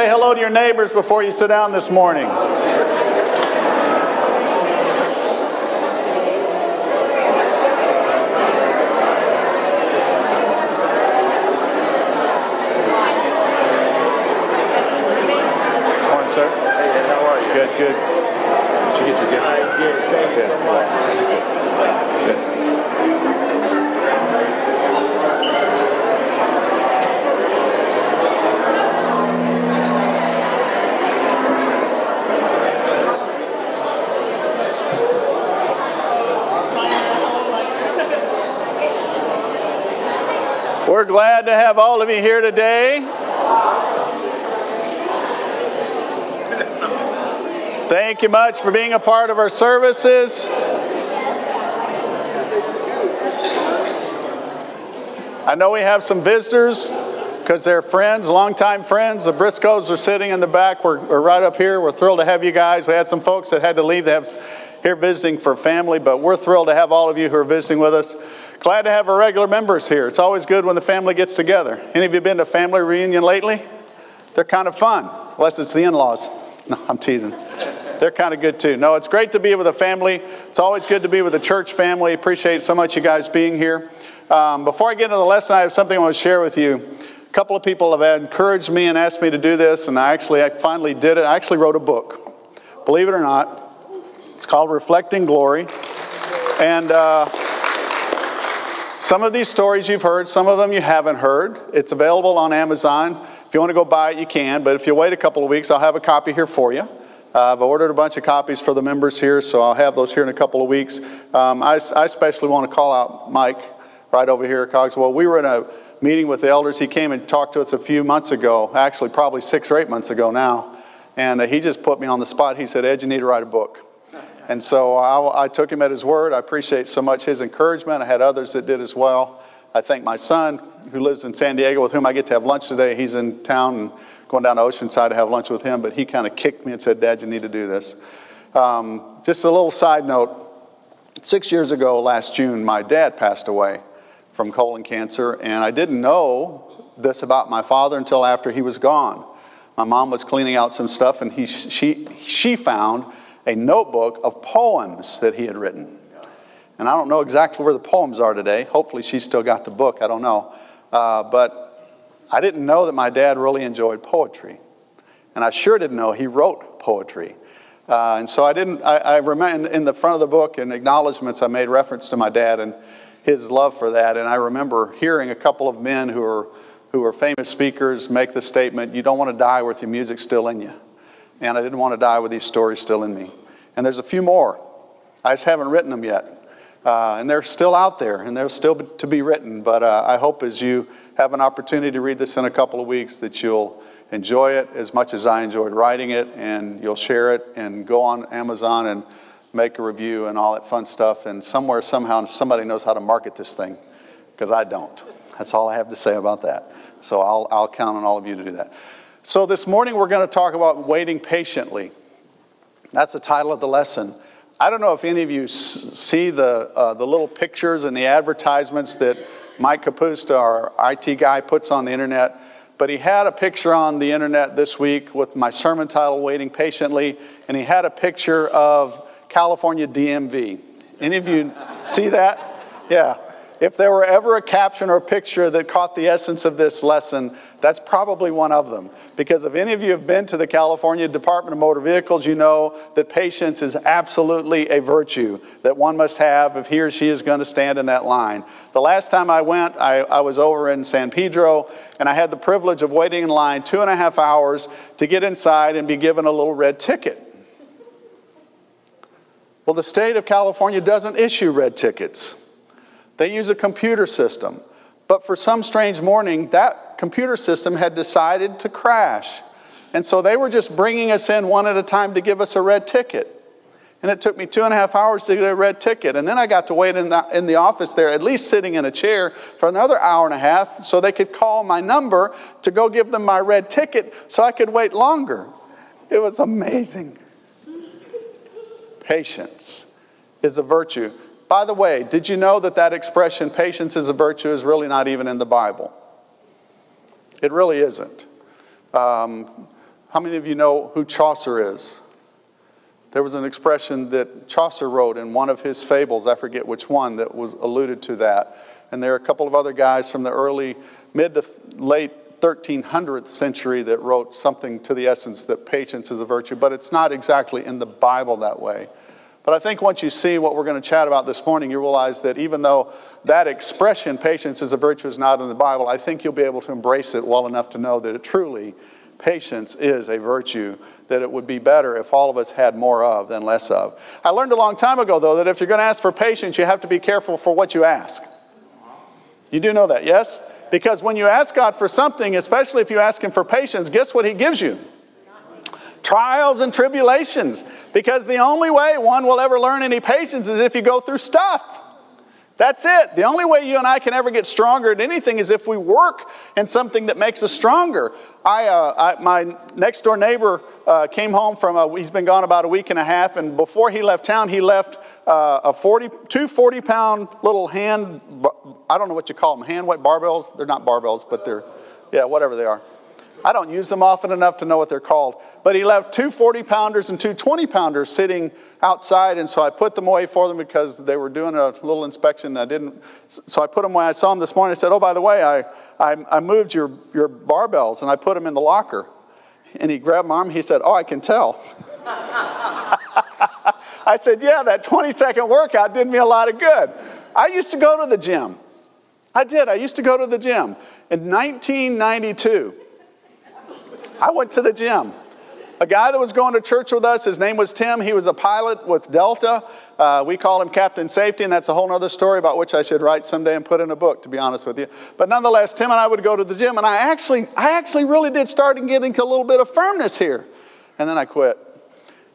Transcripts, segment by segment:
say hello to your neighbors before you sit down this morning. Morning, sir. Hey, how are? Good, good. Did you get your gift? I did. Thanks Good. so much. Good. We're glad to have all of you here today. Thank you much for being a part of our services. I know we have some visitors because they're friends, longtime friends. The Briscoes are sitting in the back. We're, we're right up here. We're thrilled to have you guys. We had some folks that had to leave. They have here visiting for family, but we're thrilled to have all of you who are visiting with us. Glad to have our regular members here. It's always good when the family gets together. Any of you been to family reunion lately? They're kind of fun, unless it's the in-laws. No, I'm teasing. They're kind of good too. No, it's great to be with a family. It's always good to be with a church family. Appreciate so much you guys being here. Um, before I get into the lesson, I have something I want to share with you. A couple of people have encouraged me and asked me to do this, and I actually, I finally did it. I actually wrote a book. Believe it or not, it's called Reflecting Glory. And uh, some of these stories you've heard, some of them you haven't heard. It's available on Amazon. If you want to go buy it, you can. But if you wait a couple of weeks, I'll have a copy here for you. Uh, I've ordered a bunch of copies for the members here, so I'll have those here in a couple of weeks. Um, I, I especially want to call out Mike right over here at Cogswell. We were in a meeting with the elders. He came and talked to us a few months ago, actually, probably six or eight months ago now. And uh, he just put me on the spot. He said, Ed, you need to write a book. And so I, I, took him at his word. I appreciate so much his encouragement. I had others that did as well. I thank my son, who lives in San Diego, with whom I get to have lunch today. He's in town and going down to Oceanside to have lunch with him, but he kind of kicked me and said, Dad, you need to do this. Um, just a little side note six years ago, last June, my dad passed away from colon cancer, and I didn't know this about my father until after he was gone. My mom was cleaning out some stuff, and he, she, she found a notebook of poems that he had written. And I don't know exactly where the poems are today. Hopefully, she's still got the book. I don't know. Uh, but I didn't know that my dad really enjoyed poetry. And I sure didn't know he wrote poetry. Uh, and so I didn't, I, I remember in the front of the book in acknowledgments, I made reference to my dad and his love for that. And I remember hearing a couple of men who are, who are famous speakers make the statement, You don't want to die with your music still in you. And I didn't want to die with these stories still in me. And there's a few more. I just haven't written them yet. Uh, and they're still out there and they're still to be written. But uh, I hope as you have an opportunity to read this in a couple of weeks that you'll enjoy it as much as I enjoyed writing it and you'll share it and go on Amazon and make a review and all that fun stuff. And somewhere, somehow, somebody knows how to market this thing because I don't. That's all I have to say about that. So I'll, I'll count on all of you to do that. So this morning we're going to talk about waiting patiently. That's the title of the lesson. I don't know if any of you see the, uh, the little pictures and the advertisements that Mike Capusta, our IT guy, puts on the internet, but he had a picture on the internet this week with my sermon title, Waiting Patiently, and he had a picture of California DMV. Any of you see that? Yeah. If there were ever a caption or picture that caught the essence of this lesson, that's probably one of them. Because if any of you have been to the California Department of Motor Vehicles, you know that patience is absolutely a virtue that one must have if he or she is going to stand in that line. The last time I went, I, I was over in San Pedro, and I had the privilege of waiting in line two and a half hours to get inside and be given a little red ticket. Well, the state of California doesn't issue red tickets. They use a computer system. But for some strange morning, that computer system had decided to crash. And so they were just bringing us in one at a time to give us a red ticket. And it took me two and a half hours to get a red ticket. And then I got to wait in the, in the office there, at least sitting in a chair, for another hour and a half so they could call my number to go give them my red ticket so I could wait longer. It was amazing. Patience is a virtue. By the way, did you know that that expression, patience is a virtue, is really not even in the Bible? It really isn't. Um, How many of you know who Chaucer is? There was an expression that Chaucer wrote in one of his fables, I forget which one, that was alluded to that. And there are a couple of other guys from the early, mid to late 1300th century that wrote something to the essence that patience is a virtue, but it's not exactly in the Bible that way. But I think once you see what we're going to chat about this morning, you realize that even though that expression, patience is a virtue, is not in the Bible, I think you'll be able to embrace it well enough to know that it truly, patience is a virtue that it would be better if all of us had more of than less of. I learned a long time ago, though, that if you're going to ask for patience, you have to be careful for what you ask. You do know that, yes? Because when you ask God for something, especially if you ask Him for patience, guess what He gives you? Trials and tribulations. Because the only way one will ever learn any patience is if you go through stuff. That's it. The only way you and I can ever get stronger at anything is if we work in something that makes us stronger. I, uh, I my next door neighbor uh, came home from a, he's been gone about a week and a half, and before he left town, he left uh, a 40, two 40 pound little hand, I don't know what you call them, hand weight barbells. They're not barbells, but they're, yeah, whatever they are. I don't use them often enough to know what they're called. But he left two 40 pounders and two 20 pounders sitting outside, and so I put them away for them because they were doing a little inspection. I didn't, so I put them away. I saw them this morning. I said, "Oh, by the way, I, I, I moved your, your barbells and I put them in the locker." And he grabbed my arm. He said, "Oh, I can tell." I said, "Yeah, that 20 second workout did me a lot of good." I used to go to the gym. I did. I used to go to the gym in 1992. I went to the gym. A guy that was going to church with us, his name was Tim. He was a pilot with Delta. Uh, we call him Captain Safety, and that's a whole other story about which I should write someday and put in a book, to be honest with you. But nonetheless, Tim and I would go to the gym, and I actually, I actually really did start getting a little bit of firmness here. And then I quit.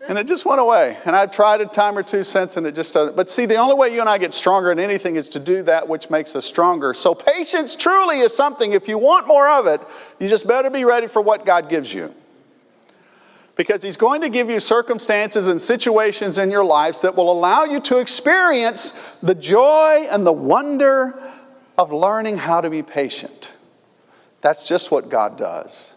And it just went away. And I've tried a time or two since, and it just doesn't. But see, the only way you and I get stronger in anything is to do that which makes us stronger. So patience truly is something, if you want more of it, you just better be ready for what God gives you. Because He's going to give you circumstances and situations in your lives that will allow you to experience the joy and the wonder of learning how to be patient. That's just what God does.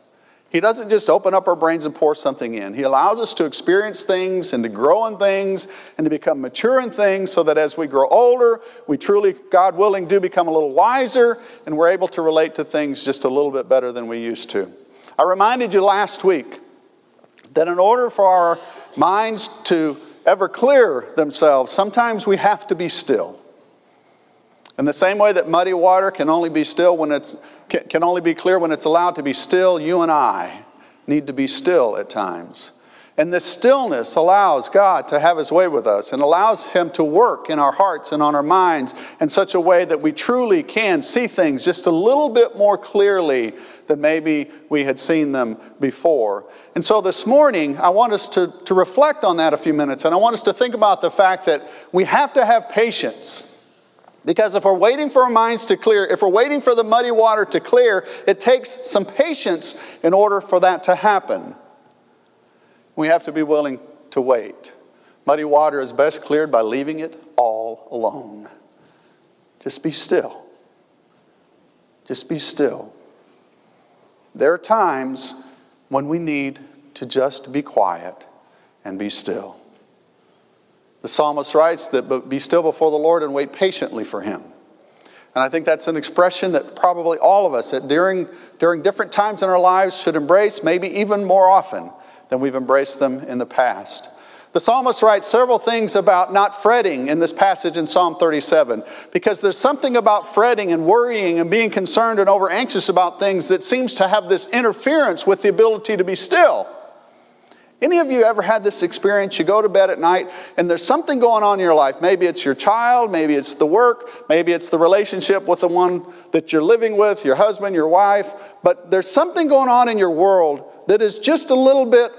He doesn't just open up our brains and pour something in. He allows us to experience things and to grow in things and to become mature in things so that as we grow older, we truly, God willing, do become a little wiser and we're able to relate to things just a little bit better than we used to. I reminded you last week that in order for our minds to ever clear themselves, sometimes we have to be still. In the same way that muddy water can only be still when it's can only be clear when it's allowed to be still, you and I need to be still at times. And this stillness allows God to have his way with us and allows him to work in our hearts and on our minds in such a way that we truly can see things just a little bit more clearly than maybe we had seen them before. And so this morning, I want us to, to reflect on that a few minutes and I want us to think about the fact that we have to have patience because if we're waiting for our minds to clear, if we're waiting for the muddy water to clear, it takes some patience in order for that to happen. We have to be willing to wait. Muddy water is best cleared by leaving it all alone. Just be still. Just be still. There are times when we need to just be quiet and be still. The psalmist writes that be still before the Lord and wait patiently for him. And I think that's an expression that probably all of us at during, during different times in our lives should embrace, maybe even more often than we've embraced them in the past. The psalmist writes several things about not fretting in this passage in Psalm 37 because there's something about fretting and worrying and being concerned and over anxious about things that seems to have this interference with the ability to be still. Any of you ever had this experience? You go to bed at night and there's something going on in your life. Maybe it's your child, maybe it's the work, maybe it's the relationship with the one that you're living with, your husband, your wife, but there's something going on in your world that is just a little bit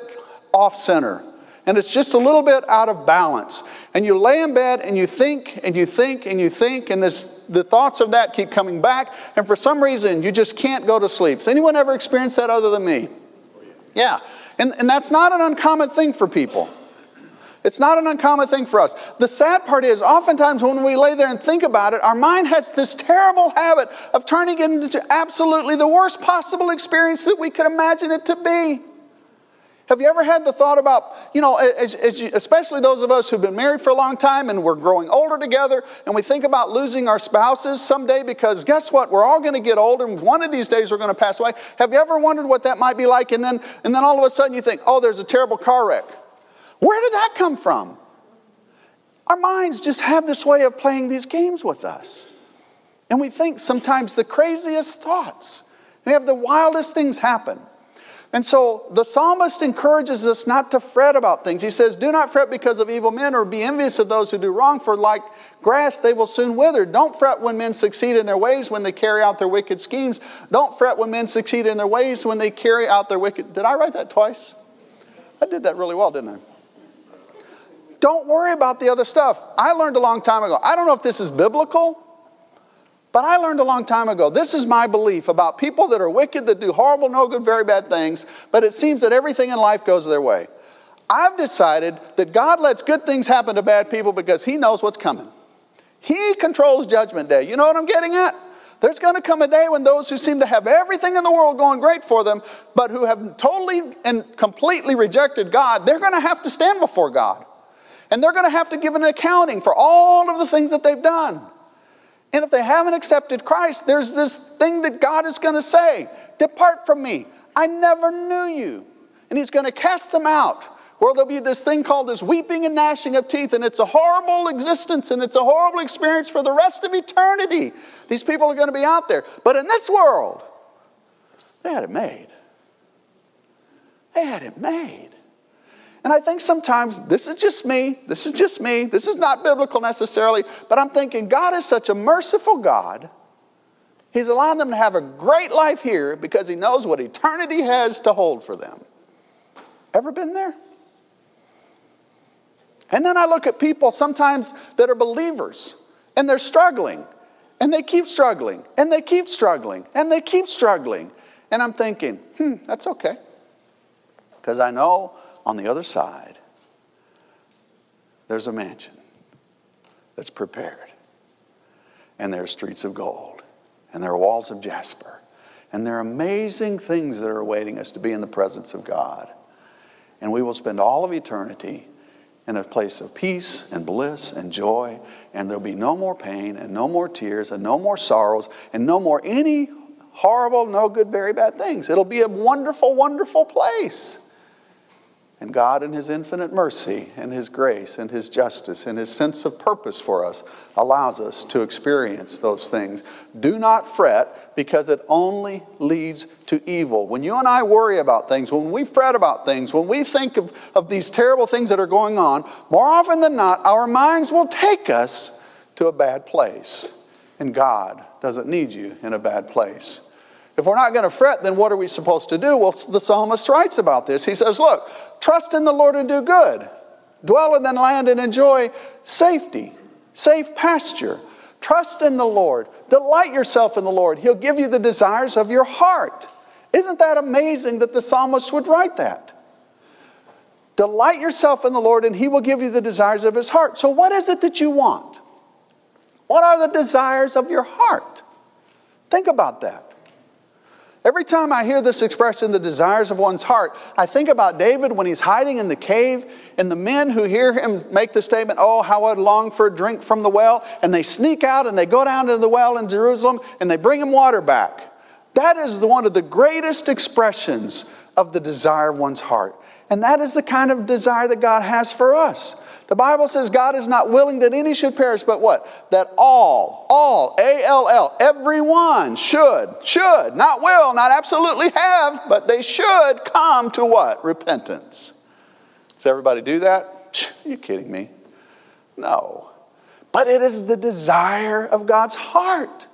off center and it's just a little bit out of balance. And you lay in bed and you think and you think and you think, and this, the thoughts of that keep coming back, and for some reason you just can't go to sleep. Has anyone ever experienced that other than me? Yeah. And, and that's not an uncommon thing for people. It's not an uncommon thing for us. The sad part is, oftentimes when we lay there and think about it, our mind has this terrible habit of turning it into absolutely the worst possible experience that we could imagine it to be. Have you ever had the thought about, you know, as, as you, especially those of us who've been married for a long time and we're growing older together and we think about losing our spouses someday because guess what? We're all going to get older and one of these days we're going to pass away. Have you ever wondered what that might be like? And then, and then all of a sudden you think, oh, there's a terrible car wreck. Where did that come from? Our minds just have this way of playing these games with us. And we think sometimes the craziest thoughts. We have the wildest things happen. And so the psalmist encourages us not to fret about things. He says, Do not fret because of evil men or be envious of those who do wrong, for like grass they will soon wither. Don't fret when men succeed in their ways, when they carry out their wicked schemes. Don't fret when men succeed in their ways, when they carry out their wicked. Did I write that twice? I did that really well, didn't I? Don't worry about the other stuff. I learned a long time ago. I don't know if this is biblical. But I learned a long time ago this is my belief about people that are wicked, that do horrible, no good, very bad things, but it seems that everything in life goes their way. I've decided that God lets good things happen to bad people because He knows what's coming. He controls Judgment Day. You know what I'm getting at? There's going to come a day when those who seem to have everything in the world going great for them, but who have totally and completely rejected God, they're going to have to stand before God. And they're going to have to give an accounting for all of the things that they've done. And if they haven't accepted Christ, there's this thing that God is going to say Depart from me. I never knew you. And He's going to cast them out. Where there'll be this thing called this weeping and gnashing of teeth, and it's a horrible existence and it's a horrible experience for the rest of eternity. These people are going to be out there. But in this world, they had it made. They had it made. And I think sometimes, this is just me, this is just me, this is not biblical necessarily, but I'm thinking God is such a merciful God. He's allowing them to have a great life here because He knows what eternity has to hold for them. Ever been there? And then I look at people sometimes that are believers and they're struggling and they keep struggling and they keep struggling and they keep struggling. And I'm thinking, hmm, that's okay. Because I know on the other side, there's a mansion that's prepared. And there are streets of gold. And there are walls of jasper. And there are amazing things that are awaiting us to be in the presence of God. And we will spend all of eternity in a place of peace and bliss and joy. And there'll be no more pain and no more tears and no more sorrows and no more any horrible, no good, very bad things. It'll be a wonderful, wonderful place. And God, in His infinite mercy and His grace and His justice and His sense of purpose for us, allows us to experience those things. Do not fret because it only leads to evil. When you and I worry about things, when we fret about things, when we think of, of these terrible things that are going on, more often than not, our minds will take us to a bad place. And God doesn't need you in a bad place. If we're not going to fret, then what are we supposed to do? Well, the psalmist writes about this. He says, Look, trust in the Lord and do good, dwell in the land and enjoy safety, safe pasture. Trust in the Lord, delight yourself in the Lord. He'll give you the desires of your heart. Isn't that amazing that the psalmist would write that? Delight yourself in the Lord, and He will give you the desires of His heart. So, what is it that you want? What are the desires of your heart? Think about that. Every time I hear this expression, the desires of one's heart, I think about David when he's hiding in the cave, and the men who hear him make the statement, Oh, how I'd long for a drink from the well, and they sneak out and they go down to the well in Jerusalem and they bring him water back. That is one of the greatest expressions of the desire of one's heart. And that is the kind of desire that God has for us. The Bible says God is not willing that any should perish, but what? That all, all, A L L, everyone should, should, not will, not absolutely have, but they should come to what? Repentance. Does everybody do that? You kidding me? No. But it is the desire of God's heart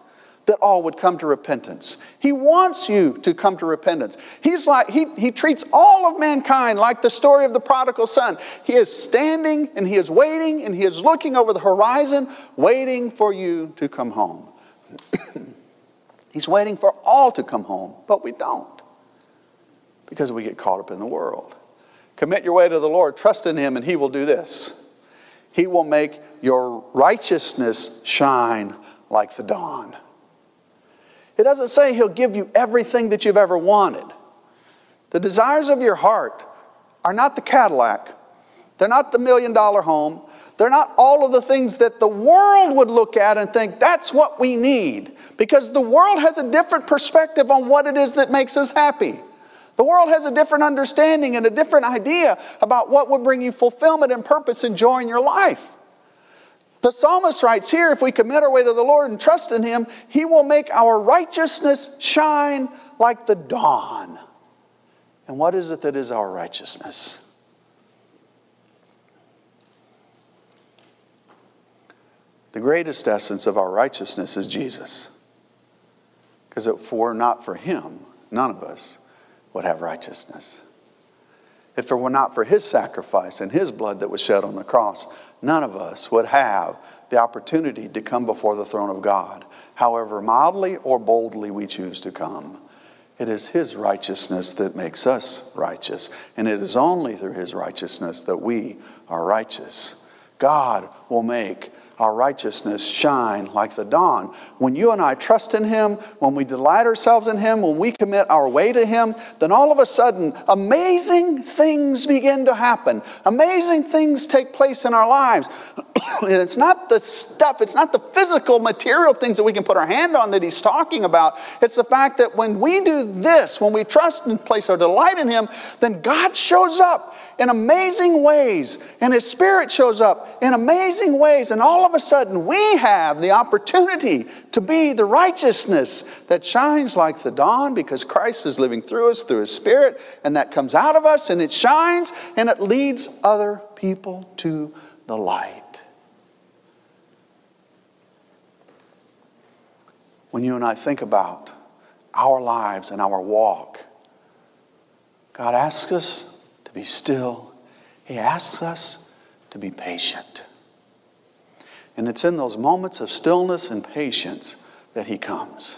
that all would come to repentance. He wants you to come to repentance. He's like, he, he treats all of mankind like the story of the prodigal son. He is standing and he is waiting and he is looking over the horizon, waiting for you to come home. He's waiting for all to come home, but we don't because we get caught up in the world. Commit your way to the Lord, trust in Him, and He will do this. He will make your righteousness shine like the dawn. It doesn't say He'll give you everything that you've ever wanted. The desires of your heart are not the Cadillac. They're not the million dollar home. They're not all of the things that the world would look at and think that's what we need. Because the world has a different perspective on what it is that makes us happy. The world has a different understanding and a different idea about what would bring you fulfillment and purpose and joy in your life. The psalmist writes here if we commit our way to the Lord and trust in Him, He will make our righteousness shine like the dawn. And what is it that is our righteousness? The greatest essence of our righteousness is Jesus. Because if it were not for Him, none of us would have righteousness. If it were not for His sacrifice and His blood that was shed on the cross, none of us would have the opportunity to come before the throne of God, however mildly or boldly we choose to come. It is His righteousness that makes us righteous, and it is only through His righteousness that we are righteous. God will make our righteousness shine like the dawn. When you and I trust in Him, when we delight ourselves in Him, when we commit our way to Him, then all of a sudden, amazing things begin to happen. Amazing things take place in our lives. and it's not the stuff, it's not the physical, material things that we can put our hand on that He's talking about. It's the fact that when we do this, when we trust and place our delight in Him, then God shows up in amazing ways, and His Spirit shows up in amazing ways, and all of a sudden we have the opportunity to be the righteousness that shines like the dawn because Christ is living through us through His Spirit, and that comes out of us, and it shines, and it leads other people to the light. When you and I think about our lives and our walk, God asks us to be still. He asks us to be patient. And it's in those moments of stillness and patience that He comes.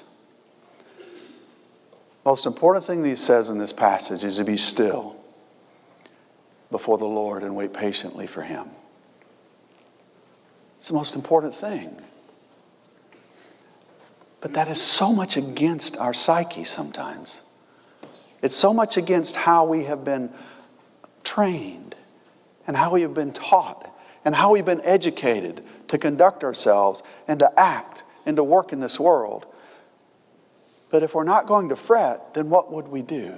Most important thing that He says in this passage is to be still before the Lord and wait patiently for Him. It's the most important thing. But that is so much against our psyche sometimes. It's so much against how we have been trained and how we have been taught and how we've been educated to conduct ourselves and to act and to work in this world. But if we're not going to fret, then what would we do?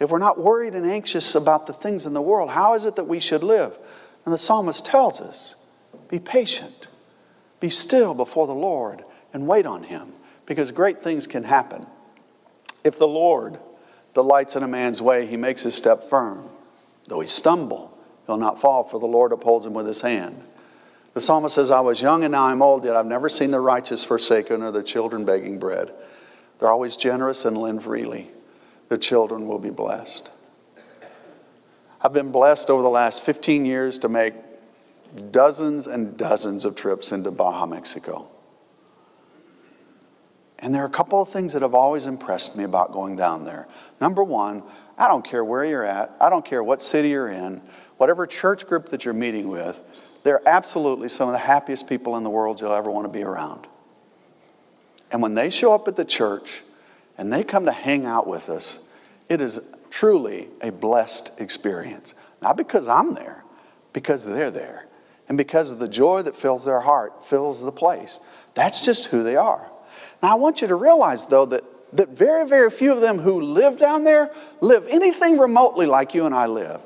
If we're not worried and anxious about the things in the world, how is it that we should live? And the psalmist tells us be patient, be still before the Lord, and wait on Him, because great things can happen. If the Lord delights in a man's way, he makes his step firm. Though he stumble, he'll not fall, for the Lord upholds him with his hand. The psalmist says, I was young and now I'm old, yet I've never seen the righteous forsaken or their children begging bread. They're always generous and lend freely. Their children will be blessed. I've been blessed over the last 15 years to make dozens and dozens of trips into Baja, Mexico. And there are a couple of things that have always impressed me about going down there. Number one, I don't care where you're at, I don't care what city you're in, whatever church group that you're meeting with, they're absolutely some of the happiest people in the world you'll ever want to be around. And when they show up at the church and they come to hang out with us, it is truly a blessed experience. Not because I'm there, because they're there. And because of the joy that fills their heart, fills the place. That's just who they are. Now, I want you to realize, though, that, that very, very few of them who live down there live anything remotely like you and I live,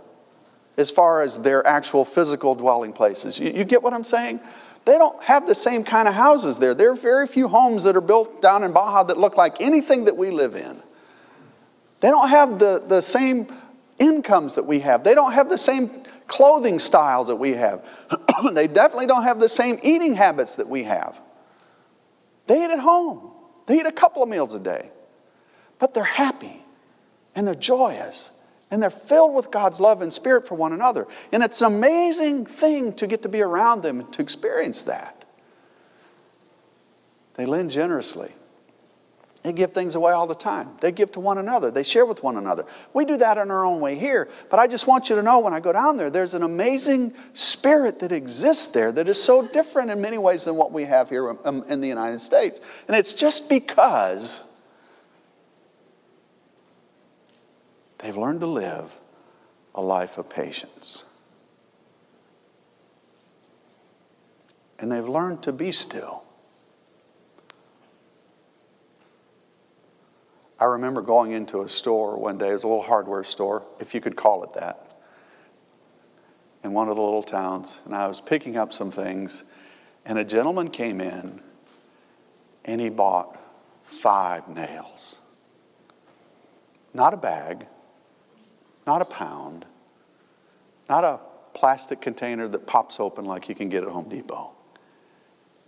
as far as their actual physical dwelling places. You, you get what I'm saying? They don't have the same kind of houses there. There are very few homes that are built down in Baja that look like anything that we live in. They don't have the, the same incomes that we have. They don't have the same clothing styles that we have. they definitely don't have the same eating habits that we have. They eat at home, they eat a couple of meals a day. But they're happy and they're joyous and they're filled with God's love and spirit for one another. And it's an amazing thing to get to be around them and to experience that. They lend generously. They give things away all the time. They give to one another. They share with one another. We do that in our own way here. But I just want you to know when I go down there, there's an amazing spirit that exists there that is so different in many ways than what we have here um, in the United States. And it's just because they've learned to live a life of patience. And they've learned to be still. I remember going into a store one day, it was a little hardware store, if you could call it that, in one of the little towns, and I was picking up some things, and a gentleman came in and he bought five nails. Not a bag, not a pound, not a plastic container that pops open like you can get at Home Depot.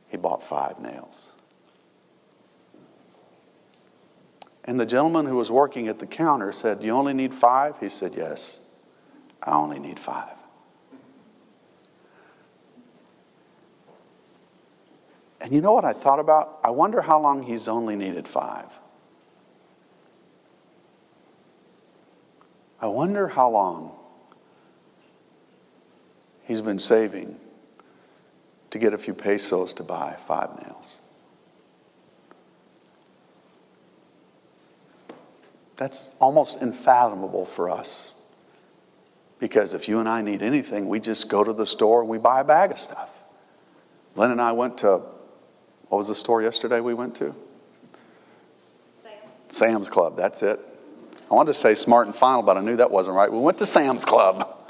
He bought five nails. And the gentleman who was working at the counter said, You only need five? He said, Yes, I only need five. And you know what I thought about? I wonder how long he's only needed five. I wonder how long he's been saving to get a few pesos to buy five nails. That's almost unfathomable for us. Because if you and I need anything, we just go to the store and we buy a bag of stuff. Lynn and I went to, what was the store yesterday we went to? Sam's, Sam's Club, that's it. I wanted to say Smart and Final, but I knew that wasn't right. We went to Sam's Club.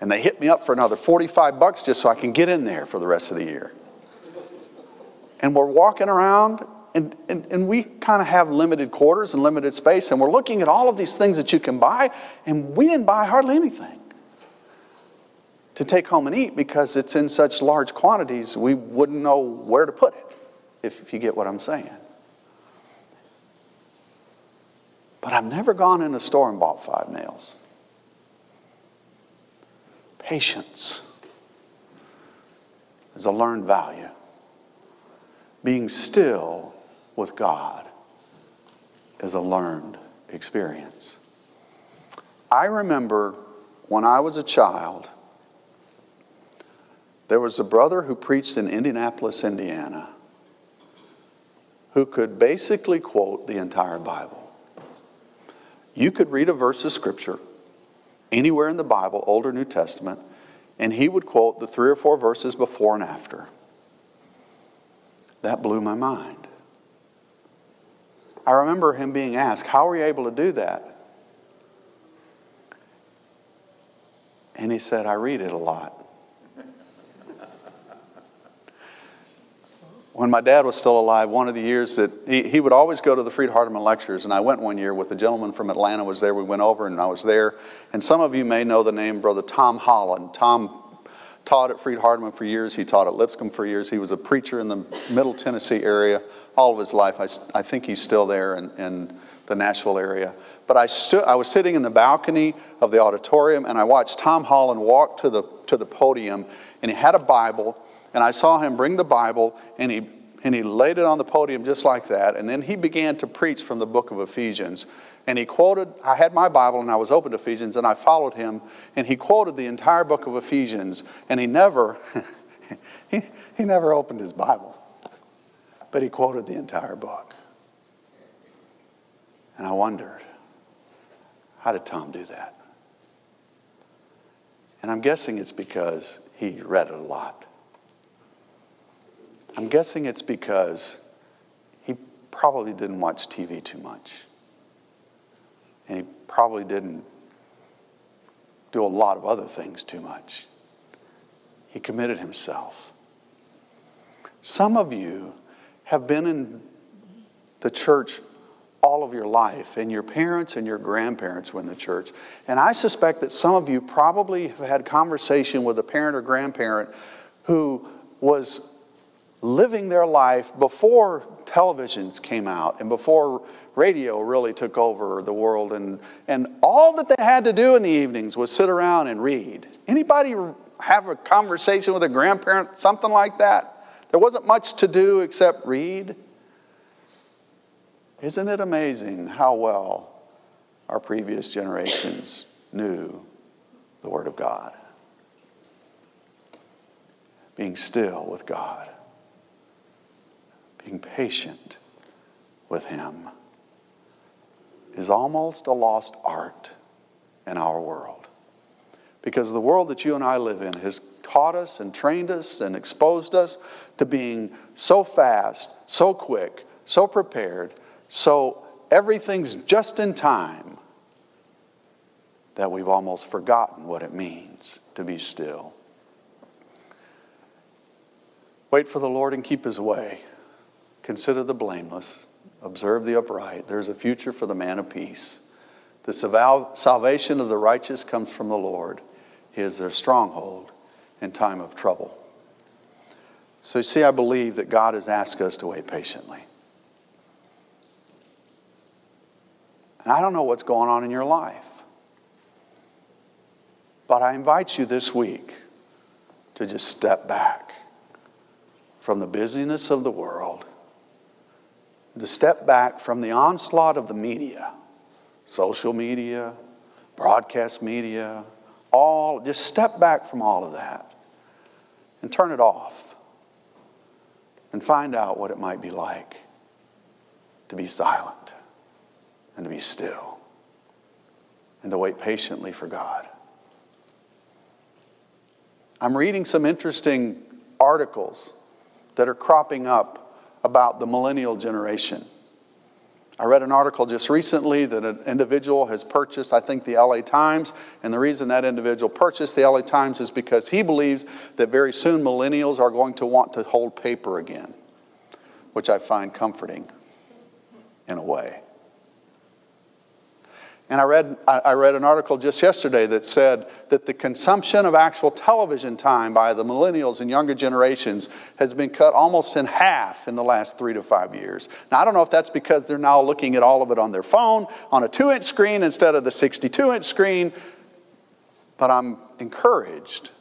And they hit me up for another 45 bucks just so I can get in there for the rest of the year. And we're walking around and, and, and we kind of have limited quarters and limited space, and we're looking at all of these things that you can buy, and we didn't buy hardly anything to take home and eat because it's in such large quantities, we wouldn't know where to put it, if, if you get what I'm saying. But I've never gone in a store and bought five nails. Patience is a learned value. Being still with God is a learned experience. I remember when I was a child, there was a brother who preached in Indianapolis, Indiana, who could basically quote the entire Bible. You could read a verse of scripture anywhere in the Bible, Old or New Testament, and he would quote the three or four verses before and after. That blew my mind. I remember him being asked, How were you able to do that? And he said, I read it a lot. When my dad was still alive, one of the years that he, he would always go to the Freed Hardeman lectures, and I went one year with a gentleman from Atlanta was there. We went over, and I was there. And some of you may know the name Brother Tom Holland. Tom taught at Freed Hardeman for years. He taught at Lipscomb for years. He was a preacher in the Middle Tennessee area all of his life. I, I think he's still there in, in the Nashville area. But I, stood, I was sitting in the balcony of the auditorium and I watched Tom Holland walk to the, to the podium and he had a Bible and I saw him bring the Bible and he, and he laid it on the podium just like that. And then he began to preach from the book of Ephesians. And he quoted, I had my Bible and I was open to Ephesians and I followed him and he quoted the entire book of Ephesians and he never, he, he never opened his Bible but he quoted the entire book. And I wondered, how did Tom do that? And I'm guessing it's because he read a lot. I'm guessing it's because he probably didn't watch TV too much. And he probably didn't do a lot of other things too much. He committed himself. Some of you have been in the church all of your life, and your parents and your grandparents were in the church. And I suspect that some of you probably have had conversation with a parent or grandparent who was living their life before televisions came out and before radio really took over the world and, and all that they had to do in the evenings was sit around and read anybody have a conversation with a grandparent something like that there wasn't much to do except read. Isn't it amazing how well our previous generations knew the Word of God? Being still with God, being patient with Him is almost a lost art in our world. Because the world that you and I live in has taught us and trained us and exposed us to being so fast, so quick, so prepared, so everything's just in time that we've almost forgotten what it means to be still. Wait for the Lord and keep his way. Consider the blameless. Observe the upright. There's a future for the man of peace. The salvation of the righteous comes from the Lord. He is their stronghold in time of trouble. So, you see, I believe that God has asked us to wait patiently. And I don't know what's going on in your life. But I invite you this week to just step back from the busyness of the world, to step back from the onslaught of the media, social media, broadcast media, all, just step back from all of that and turn it off and find out what it might be like to be silent and to be still and to wait patiently for God. I'm reading some interesting articles that are cropping up about the millennial generation. I read an article just recently that an individual has purchased, I think, the LA Times. And the reason that individual purchased the LA Times is because he believes that very soon millennials are going to want to hold paper again, which I find comforting in a way. And I read, I read an article just yesterday that said that the consumption of actual television time by the millennials and younger generations has been cut almost in half in the last three to five years. Now, I don't know if that's because they're now looking at all of it on their phone on a two inch screen instead of the 62 inch screen, but I'm encouraged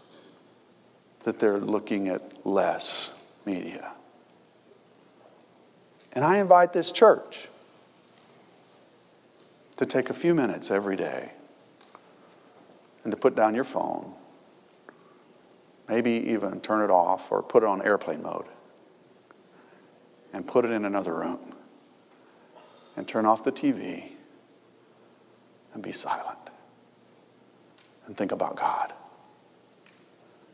that they're looking at less media. And I invite this church to take a few minutes every day and to put down your phone, maybe even turn it off or put it on airplane mode and put it in another room and turn off the TV and be silent and think about God.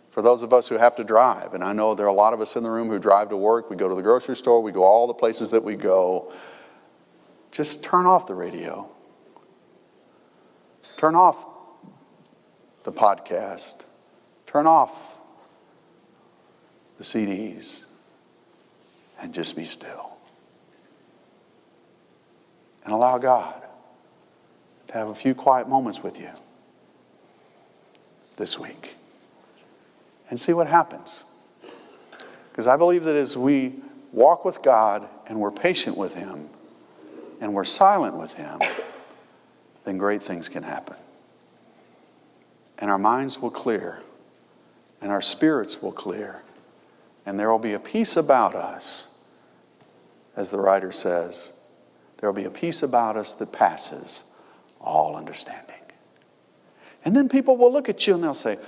For those of us who have to drive, and I know there are a lot of us in the room who drive to work, we go to the grocery store, we go all the places that we go, just turn off the radio Turn off the podcast. Turn off the CDs and just be still. And allow God to have a few quiet moments with you this week and see what happens. Because I believe that as we walk with God and we're patient with Him and we're silent with Him, then great things can happen. And our minds will clear, and our spirits will clear, and there will be a peace about us, as the writer says, there will be a peace about us that passes all understanding. And then people will look at you and they'll say,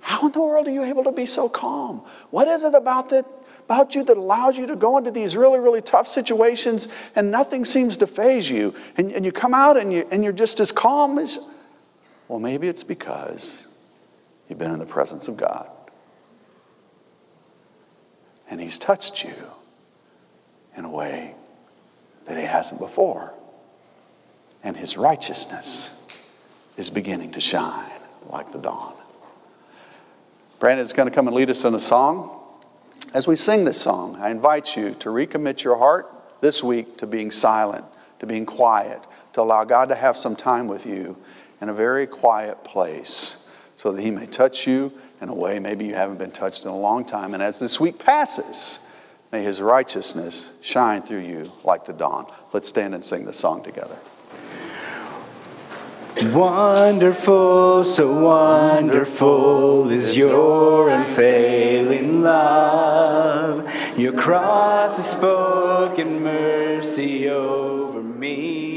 How in the world are you able to be so calm? What is it about that about you that allows you to go into these really, really tough situations and nothing seems to phase you. And, and you come out and, you, and you're just as calm as. Well, maybe it's because you've been in the presence of God. And He's touched you in a way that He hasn't before. And His righteousness is beginning to shine like the dawn. Brandon's going to come and lead us in a song. As we sing this song, I invite you to recommit your heart this week to being silent, to being quiet, to allow God to have some time with you in a very quiet place so that He may touch you in a way maybe you haven't been touched in a long time. And as this week passes, may His righteousness shine through you like the dawn. Let's stand and sing the song together. Wonderful, so wonderful is your unfailing love. Your cross has spoken mercy over me.